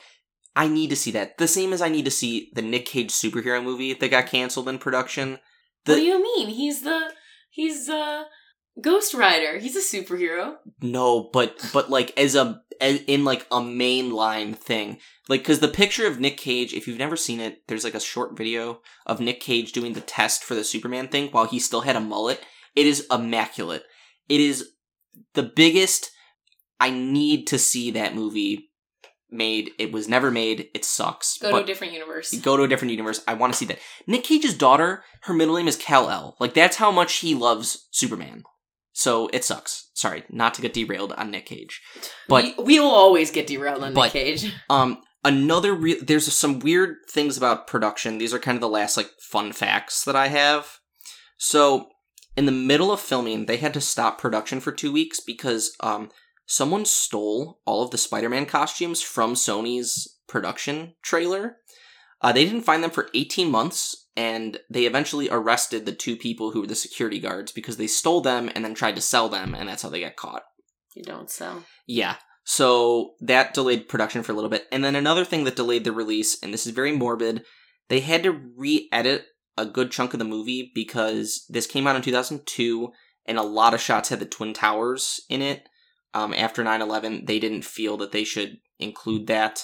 I need to see that. The same as I need to see the Nick Cage superhero movie that got canceled in production. The, what do you mean? He's the he's uh Ghost Rider. He's a superhero. No, but but like as a as in like a mainline thing, like because the picture of Nick Cage, if you've never seen it, there's like a short video of Nick Cage doing the test for the Superman thing while he still had a mullet. It is immaculate. It is the biggest. I need to see that movie made. It was never made. It sucks. Go but to a different universe. go to a different universe. I want to see that. Nick Cage's daughter, her middle name is Kal El. Like that's how much he loves Superman. So it sucks. Sorry, not to get derailed on Nick Cage. But we, will always get derailed on but- Nick Cage. <laughs> um another re- there's some weird things about production. These are kind of the last like fun facts that I have. So in the middle of filming, they had to stop production for 2 weeks because um someone stole all of the Spider-Man costumes from Sony's production trailer. Uh, they didn't find them for 18 months, and they eventually arrested the two people who were the security guards because they stole them and then tried to sell them, and that's how they got caught. You don't sell. Yeah. So that delayed production for a little bit. And then another thing that delayed the release, and this is very morbid, they had to re edit a good chunk of the movie because this came out in 2002 and a lot of shots had the Twin Towers in it. Um, after 9 11, they didn't feel that they should include that.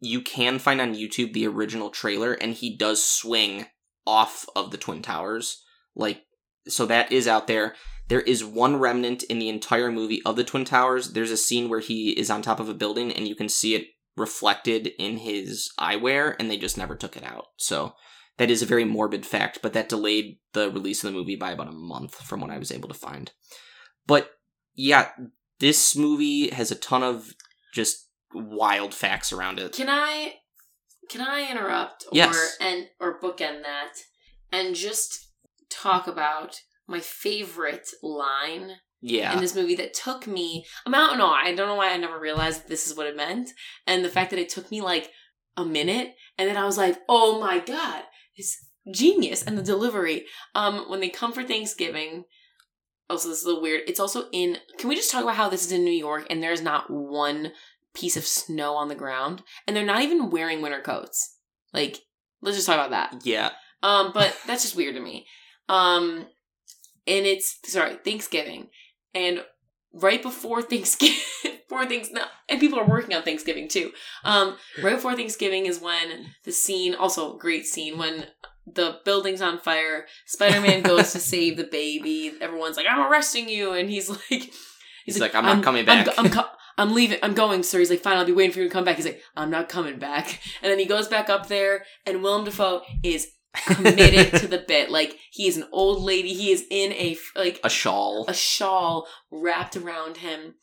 You can find on YouTube the original trailer, and he does swing off of the Twin Towers. Like, so that is out there. There is one remnant in the entire movie of the Twin Towers. There's a scene where he is on top of a building and you can see it reflected in his eyewear, and they just never took it out. So that is a very morbid fact, but that delayed the release of the movie by about a month from what I was able to find. But yeah, this movie has a ton of just wild facts around it. Can I can I interrupt or Yes. and or bookend that and just talk about my favorite line Yeah. in this movie that took me I, don't know, I don't know why I never realized this is what it meant. And the fact that it took me like a minute and then I was like, oh my god, it's genius and the delivery. Um when they come for Thanksgiving, also this is a weird it's also in can we just talk about how this is in New York and there's not one piece of snow on the ground and they're not even wearing winter coats. Like, let's just talk about that. yeah. Um, but <laughs> that's just weird to me. Um, and it's sorry Thanksgiving, and right before Thanksgiving, <laughs> before things no, and people are working on Thanksgiving too. Um, right before Thanksgiving is when the scene, also great scene when the building's on fire. Spider Man goes to <laughs> save the baby. Everyone's like, "I'm arresting you," and he's like, "He's, He's like, "I'm not coming I'm, back." I'm, co- I'm leaving. I'm going, sir." He's like, "Fine, I'll be waiting for you to come back." He's like, "I'm not coming back," <laughs> and then he goes back up there, and Willem Dafoe is committed <laughs> to the bit. Like he is an old lady. He is in a like A shawl. a shawl wrapped around him,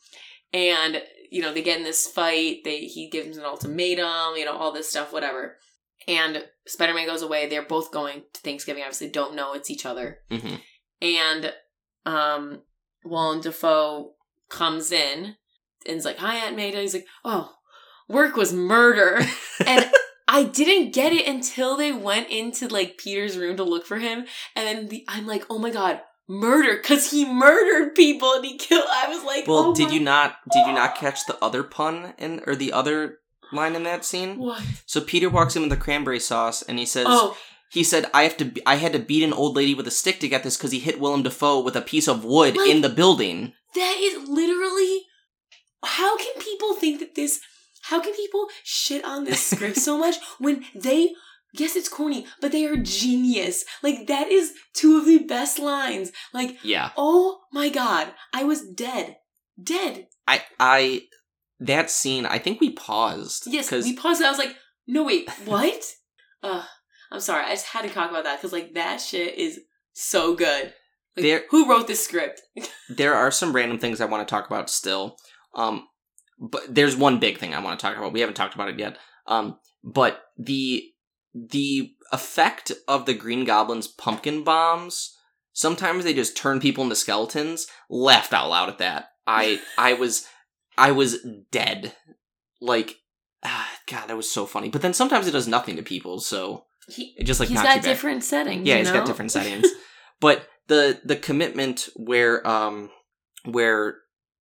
and you know they get in this fight. They he gives an ultimatum. You know all this stuff, whatever. And Spider Man goes away. They're both going to Thanksgiving. Obviously, don't know it's each other. hmm And um, Willem Dafoe comes in and is like, "Hi, Aunt May." He's like, "Oh, work was murder." <laughs> and I didn't get it until they went into like Peter's room to look for him, and then the, I'm like, "Oh my god, murder!" Because he murdered people and he killed. I was like, Well, oh did you not did you not catch the other pun in or the other line in that scene? What? So Peter walks in with the cranberry sauce and he says Oh, he said I have to be- I had to beat an old lady with a stick to get this cuz he hit Willem Dafoe with a piece of wood Like- in the building. that is literally. How can people think that this? How can people shit on this script so much <laughs> when they? Yes, it's corny, but they are genius. Like that is two of the best lines. Like Yeah. Oh my god, I was dead. Dead. I I that scene. I think we paused. Yes, because we paused. And I was like, no, wait, what? <laughs> uh, I'm sorry. I just had to talk about that because like that shit is so good. Like, There- who wrote this script? <laughs> there are some random things I want to talk about still. Um, but there's one big thing I want to talk about. We haven't talked about it yet. Um, but the the effect of the Green Goblin's pumpkin bombs. Sometimes they just turn people into skeletons. Laughed out loud at that. I <laughs> I was I was dead. Like, ah, God, that was so funny. But then sometimes it does nothing to people. So He, it just like he's got different settings. Yeah, you he's know? got different <laughs> settings. but the the commitment where um where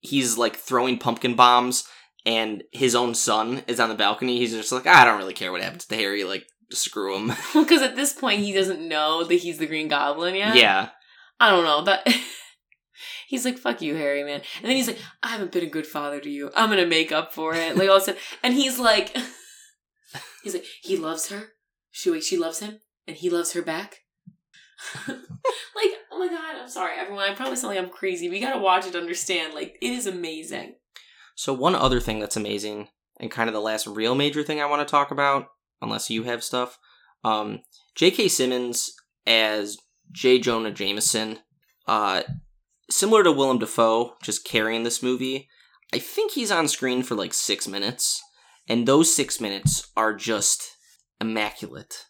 he's like throwing pumpkin bombs and his own son is on the balcony, he's just like, "Ah, I don't really care what happens to Harry, like screw him. <laughs> Because at this point, he doesn't know that he's the Green Goblin yet. yeah. I don't know that. <laughs> he's like, "Fuck you, Harry, man," and then he's like, "I haven't been a good father to you. I'm gonna make up for it." Like all of a sudden, and he's like, <laughs> he's like, he loves her. She wait, she loves him, and he loves her back. <laughs> like, oh my god, I'm sorry, everyone. I probably sound like I'm crazy, We gotta watch it understand. Like, it is amazing. So one other thing that's amazing and kind of the last real major thing I want to talk about, unless you have stuff, um, J.K. Simmons as J. Jonah Jameson, uh, similar to Willem Dafoe, just carrying this movie. I think he's on screen for like six minutes, and those six minutes are just immaculate.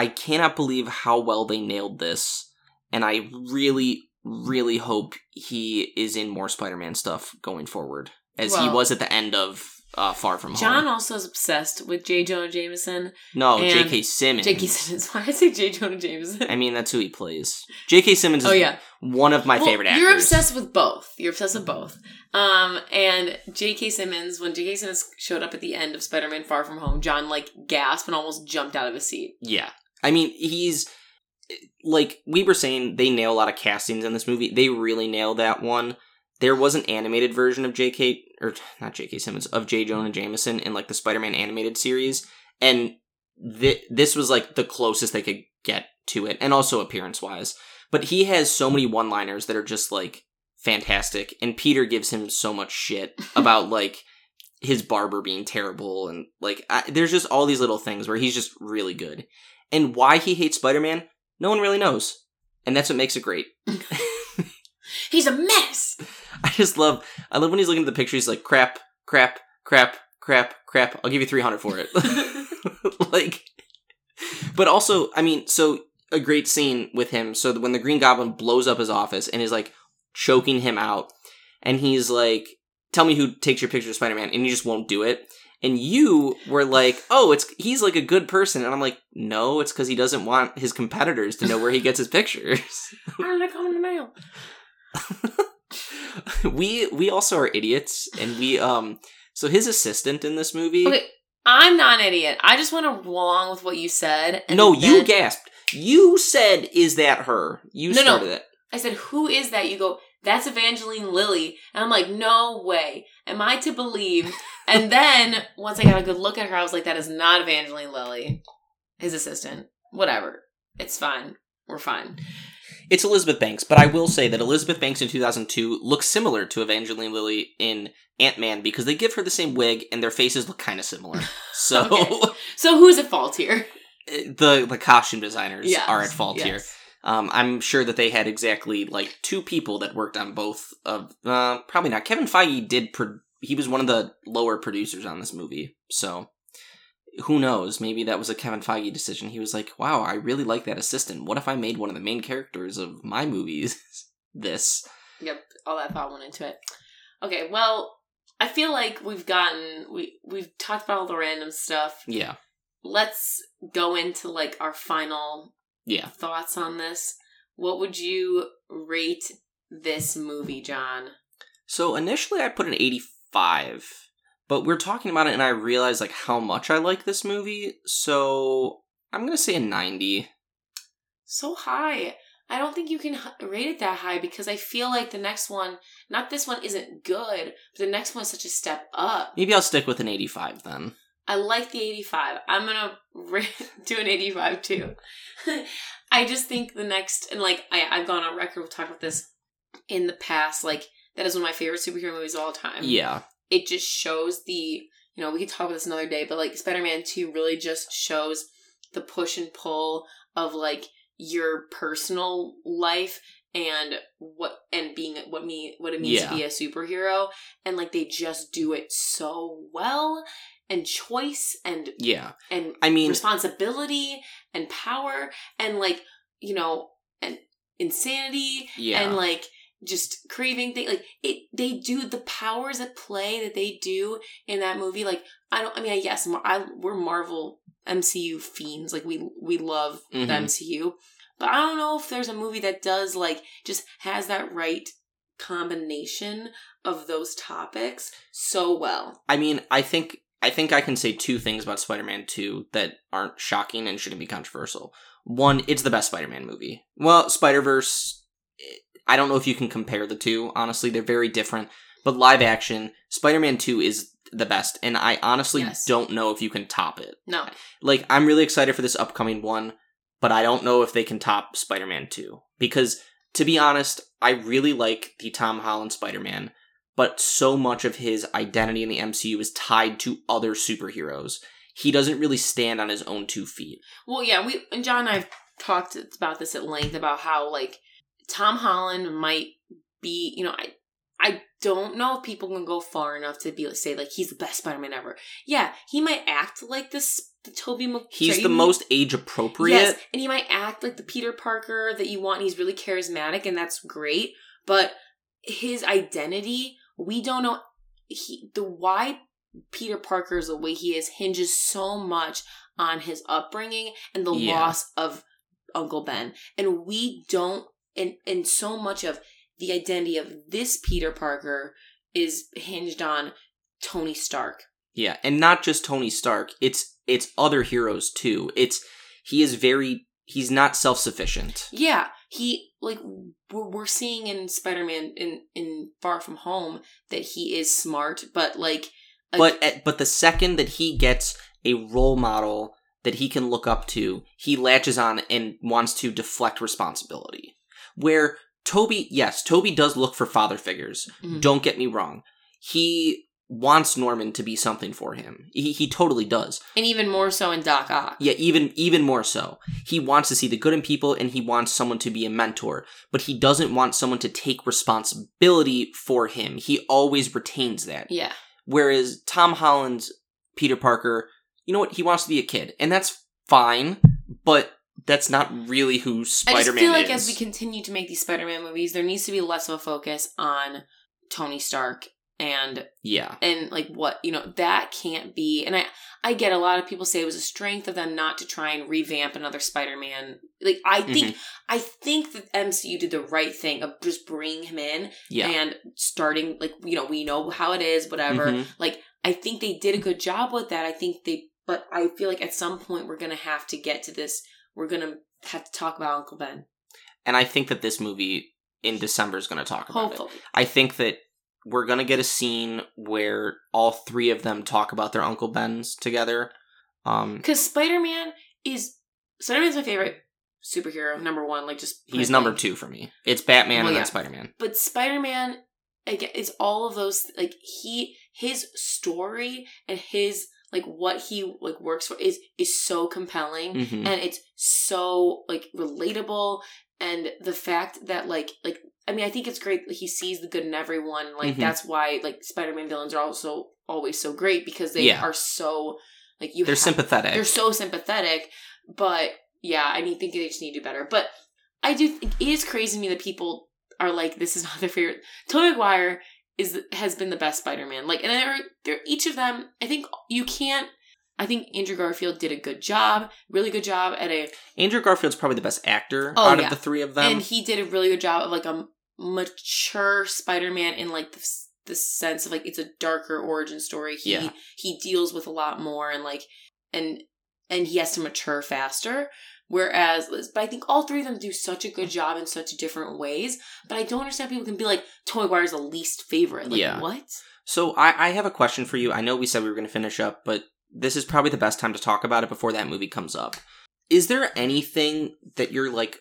I cannot believe how well they nailed this, and I really, really hope he is in more Spider-Man stuff going forward, as he was at the end of uh, Far From John Home. John also is obsessed with J. Jonah Jameson. No, J.K. Simmons. J.K. Simmons. <laughs> Why did I say J. Jonah Jameson? I mean, that's who he plays. J.K. Simmons is oh yeah, one of my Well, favorite actors. You're obsessed with both. You're obsessed with both. Um, and J.K. Simmons, when J.K. Simmons showed up at the end of Spider-Man: Far From Home, John like gasped and almost jumped out of his seat. Yeah. I mean, he's like we were saying they nail a lot of castings in this movie. They really nail that one. There was an animated version of J.K. or not J.K. Simmons of J. Jonah Jameson in like the Spider-Man animated series, and thi- this was like the closest they could get to it, and also appearance-wise. But he has so many one-liners that are just like fantastic, and Peter gives him so much shit <laughs> about like his barber being terrible, and like I, there's just all these little things where he's just really good. And why he hates Spider-Man, no one really knows. And that's what makes it great. <laughs> <laughs> He's a mess. I just love I love when he's looking at the picture, he's like, crap, crap, crap, crap, crap. I'll give you three hundred for it. <laughs> like But also, I mean, so a great scene with him. So when the Green Goblin blows up his office and is like choking him out, and he's like, Tell me who takes your picture of Spider-Man, and he just won't do it. And you were like, "Oh, it's he's like a good person," and I'm like, "No, it's because he doesn't want his competitors to know where he gets his pictures." How did I come in the mail? we we also are idiots, and we um. So his assistant in this movie. Okay, I'm not an idiot. I just went along with what you said. And no, you gasped. You said, "Is that her?" You No, no. started it. I said, "Who is that?" You go, "That's Evangeline Lilly," and I'm like, "No way, am I to believe?" and then once I got a good look at her, I was like, "That is not Evangeline Lilly, his assistant. Whatever, it's fine. We're fine." It's Elizabeth Banks, but I will say that Elizabeth Banks in 2002 looks similar to Evangeline Lilly in Ant Man because they give her the same wig and their faces look kind of similar. <laughs> So Okay. So who's at fault here? <laughs> the the costume designers Yes, are at fault yes. here. Um, I'm sure that they had exactly like two people that worked on both of. Uh, probably not. Kevin Feige did. Pro- he was one of the lower producers on this movie, so who knows? Maybe that was a Kevin Feige decision. He was like, "Wow, I really like that assistant. What if I made one of the main characters of my movies <laughs> this?" Yep, all that thought went into it. Okay, well, I feel like we've gotten we we've talked about all the random stuff. Yeah, Let's go into like our final yeah. thoughts on this. What would you rate this movie, John? So initially, I put an 85, but we're talking about it, and I realized like how much I like this movie. So I'm gonna say a 90. So high. I don't think you can rate it that high because I feel like the next one, not this one isn't good, but the next one is such a step up. Maybe I'll stick with an 85 then. I like the 85. I'm gonna <laughs> ra- do an 85 too. <laughs> I just think the next, and like I, I've gone on record, we've talked about this in the past, like that is one of my favorite superhero movies of all time. Yeah. It just shows the, you know, we could talk about this another day, but like Spider Man 2 really just shows the push and pull of like your personal life and what and being what me what it means Yeah. to be a superhero and like they just do it so well and choice and Yeah. and I mean, responsibility and power and like you know and insanity yeah. and like just craving thing like it they do the powers at play that they do in that movie like i don't i mean yes Mar- I, we're marvel mcu fiends like we we love Mhm. the mcu but i don't know if there's a movie that does like just has that right combination of those topics so well I mean, I think I think I can say two things about Spider-Man 2 that aren't shocking and shouldn't be controversial. One, it's the best Spider-Man movie. Well, Spider-Verse eh, I don't know if you can compare the two. Honestly, they're very different. But live action, Spider-Man 2 is the best, and I honestly Yes. don't know if you can top it. no Like, I'm really excited for this upcoming one, but I don't know if they can top Spider-Man 2. Because, to be honest, I really like the Tom Holland Spider-Man, but so much of his identity in the MCU is tied to other superheroes. He doesn't really stand on his own two feet. Well, yeah, we and John and I've talked about this at length about how like Tom Holland might be, you know, I I don't know if people can go far enough to be like say like he's the best Spider-Man ever. Yeah, he might act like this the Tobey Maguire. He's the most age appropriate. Yes, and he might act like the Peter Parker that you want. He's really charismatic, and that's great. But his identity, we don't know. He the why Peter Parker is the way he is hinges so much on his upbringing and the Yeah. loss of Uncle Ben, and we don't. And and so much of the identity of this Peter Parker is hinged on Tony Stark. Yeah, and not just Tony Stark. It's it's other heroes too. It's he is very he's not self-sufficient. Yeah, he like we're, we're seeing in Spider-Man in in Far From Home that he is smart, but like, like But at, but the second that he gets a role model that he can look up to, he latches on and wants to deflect responsibility. Where Tobey, yes, Tobey does look for father figures. Mhm. Don't get me wrong. He wants Norman to be something for him. He, he totally does. and even more so in Doc Ock. Yeah, even even more so. He wants to see the good in people and he wants someone to be a mentor, but he doesn't want someone to take responsibility for him. He always retains that. Yeah, Whereas Tom Holland's Peter Parker, you know what? He wants to be a kid, and that's fine, but that's not really who I just Spider-Man feel like is. as we continue to make these Spider-Man movies, there needs to be less of a focus on Tony Stark and yeah. and like what you know that can't be and i i get a lot of people say it was a strength of them not to try and revamp another spider-man like i think Mm-hmm. i think that mcu did the right thing of just bringing him in Yeah. and starting like you know we know how it is whatever Mhm. like i think they did a good job with that i think they but i feel like at some point we're gonna have to get to this we're gonna have to talk about uncle ben And I think that this movie in December is going to talk about it. I think that we're gonna get a scene where all three of them talk about their Uncle Ben's together. Um, because spider-man is spider-man's my favorite superhero number one like just he's number two for me. It's Batman Well, and yeah. then Spider Man. but Spider-Man again it's all of those like he his story and his like what he like works for is is so compelling hmm and it's so like relatable and the fact that like like I mean I think it's great that he sees the good in everyone like Mhm. that's why like Spider-Man villains are also always so great because they Yeah. are so like you They're have- sympathetic. they're so sympathetic, but yeah, I need think they just need to do better. But I do think it is crazy to me that people are like, this is <laughs> not their favorite. Tobey Maguire is has been the best Spider Man. Like, and they're they're each of them. I think you can't. I think Andrew Garfield did a good job, really good job at a, Andrew Garfield's probably the best actor Oh, out yeah. of the three of them. and he did a really good job of like a mature Spider Man in like the the sense of like it's a darker origin story. He Yeah. he deals with a lot more and like and and he has to mature faster. Whereas, but I think all three of them do such a good job in such different ways. But I don't understand people can be like Tobey Maguire's the least favorite. Like Yeah. what? So I, I have a question for you. I know we said we were going to finish up, but this is probably the best time to talk about it before that movie comes up. Is there anything that you're like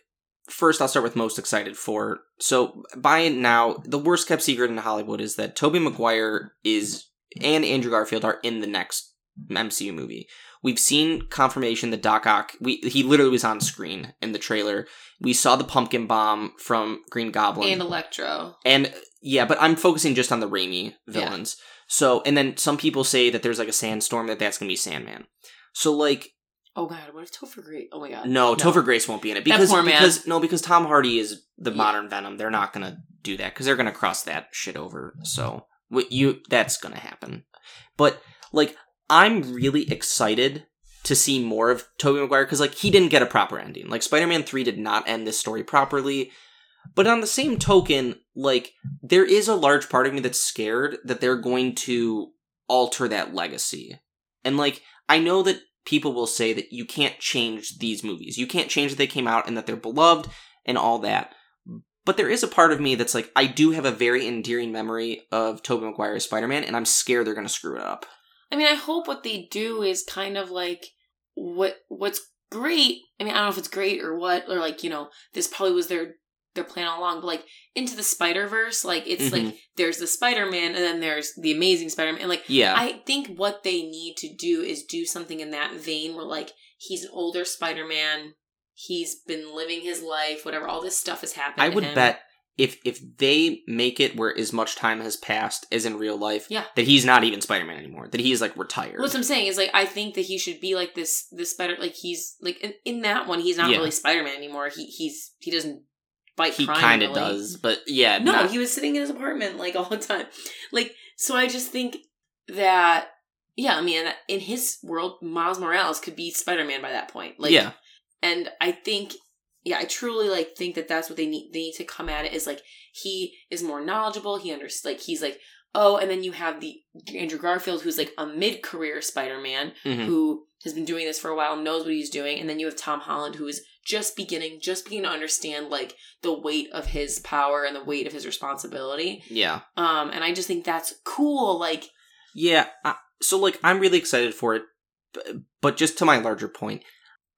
first I'll start with most excited for. So by now, the worst kept secret in Hollywood is that Tobey Maguire is and Andrew Garfield are in the next MCU movie. We've seen confirmation that Doc Ock we he literally was on screen in the trailer. We saw the pumpkin bomb from Green Goblin. And Electro. And yeah, but I'm focusing just on the Raimi villains. So, and then some people say that there's like a sandstorm that that's gonna be Sandman. So like, Oh god, what if Topher Grace? Oh my god. no, Topher Grace won't be in it because because no because Tom Hardy is the Yeah. modern Venom. They're not gonna do that because they're gonna cross that shit over. So what you that's gonna happen. But like, I'm really excited to see more of Tobey Maguire because like he didn't get a proper ending. Like Spider-Man Three did not end this story properly. But on the same token, like there is a large part of me that's scared that they're going to alter that legacy. And like I know that people will say that you can't change these movies. You can't change that they came out and that they're beloved and all that. But there is a part of me that's like I do have a very endearing memory of Tobey Maguire's Spider-Man and I'm scared they're going to screw it up. I mean, I hope what they do is kind of like what what's great. I mean, I don't know if it's great or what, or like you know, this probably was their their plan all along. But like into the Spider Verse, like it's like mm-hmm. there's the Spider Man, and then there's the Amazing Spider Man, and like Yeah. I think what they need to do is do something in that vein where like he's an older Spider Man, he's been living his life, whatever. All this stuff has happened. I would him. bet if if they make it where as much time has passed as in real life, Yeah. that he's not even Spider-Man anymore. That he's like retired. Well, What I'm saying is like I think that he should be like this this spider like he's like in, in that one he's not Yeah. really Spider Man anymore. He he's he doesn't fight he kind of does, but yeah, No, not- he was sitting in his apartment like all the time. Like so, I just think that yeah, I mean, in his world, Miles Morales could be Spider Man by that point. Like yeah, and I think yeah, I truly like think that that's what they need. They need to come at it is like he is more knowledgeable. He understands. Like he's like oh, and then you have the Andrew Garfield who's like a mid career Spider Man Mhm. who has been doing this for a while, knows what he's doing, and then you have Tom Holland who is just beginning, just beginning to understand like the weight of his power and the weight of his responsibility. yeah, Um, and I just think that's cool. Like yeah. Uh, so like, I'm really excited for it, but, but just to my larger point,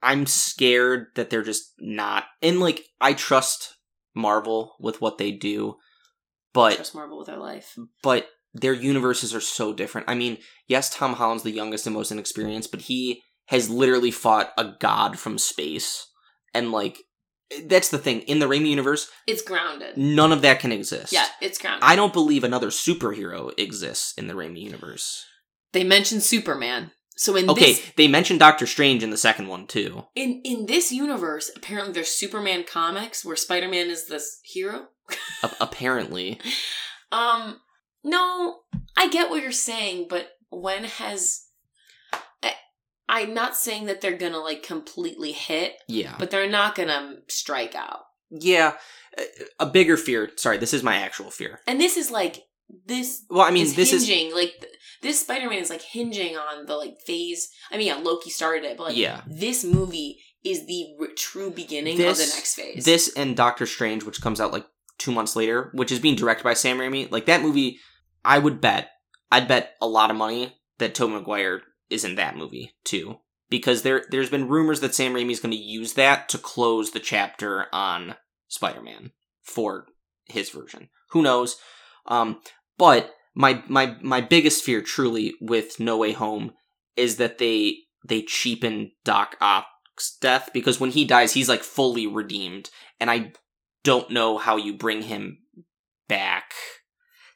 I'm scared that they're just not. And like, I trust Marvel with what they do, but trust Marvel with their life. but their universes are so different. I mean, yes, Tom Holland's the youngest and most inexperienced, but he has literally fought a god from space. And like that's the thing. In the Raimi universe, It's grounded. none of that can exist. Yeah, it's grounded. I don't believe another superhero exists in the Raimi universe. they mentioned Superman. So in Okay, this they mentioned Doctor Strange in the second one too. in in this universe, apparently there's Superman comics where Spider Man is this hero. A- apparently. <laughs> Um, no, I get what you're saying, but when has I'm not saying that they're gonna like completely hit, Yeah. but they're not gonna strike out. Yeah. a- A bigger fear. Sorry, this is my actual fear. And this is like this. Well, I mean, is this is like this Spider-Man is like hinging on the like phase. I mean, yeah, Loki started it, but like Yeah. this movie is the r- true beginning of the next phase. This and Doctor Strange, which comes out like two months later, which is being directed by Sam Raimi, like that movie, I would bet, I'd bet a lot of money that Tobey Maguire is in that movie too, because there there's been rumors that Sam Raimi is going to use that to close the chapter on Spider-Man for his version. Who knows? Um, but my my my biggest fear, truly, with No Way Home, is that they they cheapen Doc Ock's death because when he dies, he's like fully redeemed, and I don't know how you bring him back.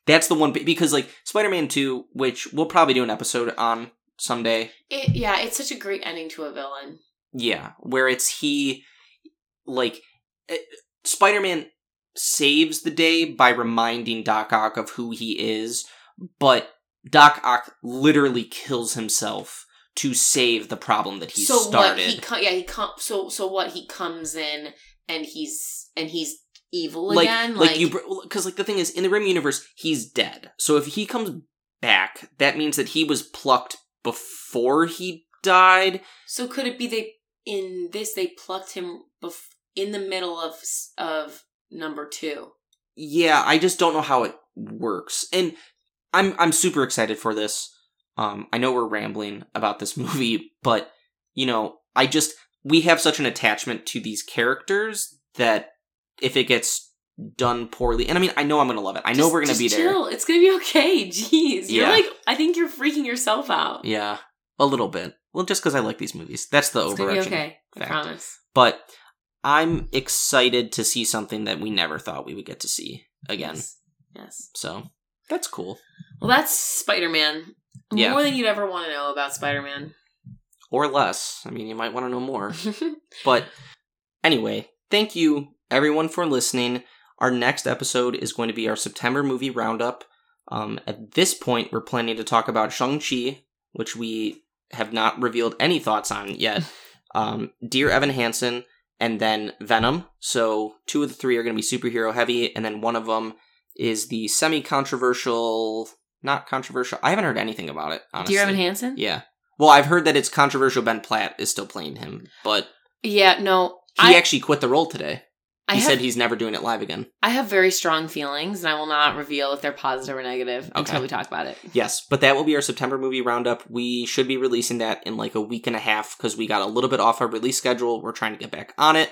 That's the one because like Spider-Man 2, which we'll probably do an episode on someday. it, yeah, it's such a great ending to a villain. Yeah, where it's he like eh, Spider-Man saves the day by reminding Doc Ock of who he is, but Doc Ock literally kills himself to save the problem that he so started. what he co- yeah he com- so so what he comes in and he's and he's evil like, again like, you because like the thing is in the Raimi universe he's dead. So if he comes back, that means that he was plucked before he died. so could it be they in this they plucked him bef- in the middle of of number two yeah, I just don't know how it works. And I'm I'm super excited for this. Um I know we're rambling about this <laughs> movie, but you know, I just we have such an attachment to these characters that if it gets done poorly, and I mean, I know I'm gonna love it. I know Just- we're gonna be there. It's gonna be okay. <laughs> Jeez, you're like, I think you're freaking yourself out. Yeah, a little bit. Well, just because I like these movies. That's the it's overarching. okay. I fact. promise. But I'm excited to see something that we never thought we would get to see again. Yes. yes. So that's cool. Well, that's Spider Man. Yeah. More than you'd ever want to know about Spider Man. Or less. I mean, you might want to know more. <laughs> But anyway, thank you everyone for listening. Our next episode is going to be our September movie roundup. Um, at this point, we're planning to talk about Shang-Chi, which we have not revealed any thoughts on yet. <laughs> um, Dear Evan Hansen, and then Venom. So two of the three are going to be superhero heavy, and then one of them is the semi-controversial, not controversial. I haven't heard anything about it. Honestly. Dear Evan Hansen? Yeah. Well, I've heard that it's controversial. Ben Platt is still playing him, but Yeah, no. he I, actually quit the role today. I He have, said he's never doing it live again. I have very strong feelings, and I will not reveal if they're positive or negative until we talk about it. Yes, but that will be our September movie roundup. We should be releasing that in like a week and a half because we got a little bit off our release schedule. We're trying to get back on it.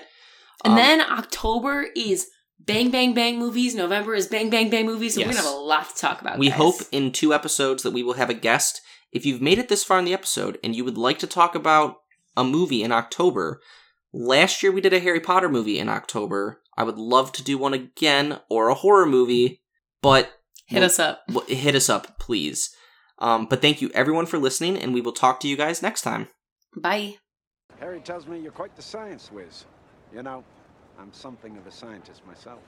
And Um, then October is bang, bang, bang movies. November is bang, bang, bang movies. So we're going to have a lot to talk about. we guys. hope in two episodes that we will have a guest. If you've made it this far in the episode and you would like to talk about a movie in October, last year we did a Harry Potter movie in October. I would love to do one again or a horror movie, but Hit us up. Well, hit us up, please. Um, but thank you everyone for listening, and we will talk to you guys next time. Bye. Harry tells me you're quite the science whiz. You know, I'm something of a scientist myself.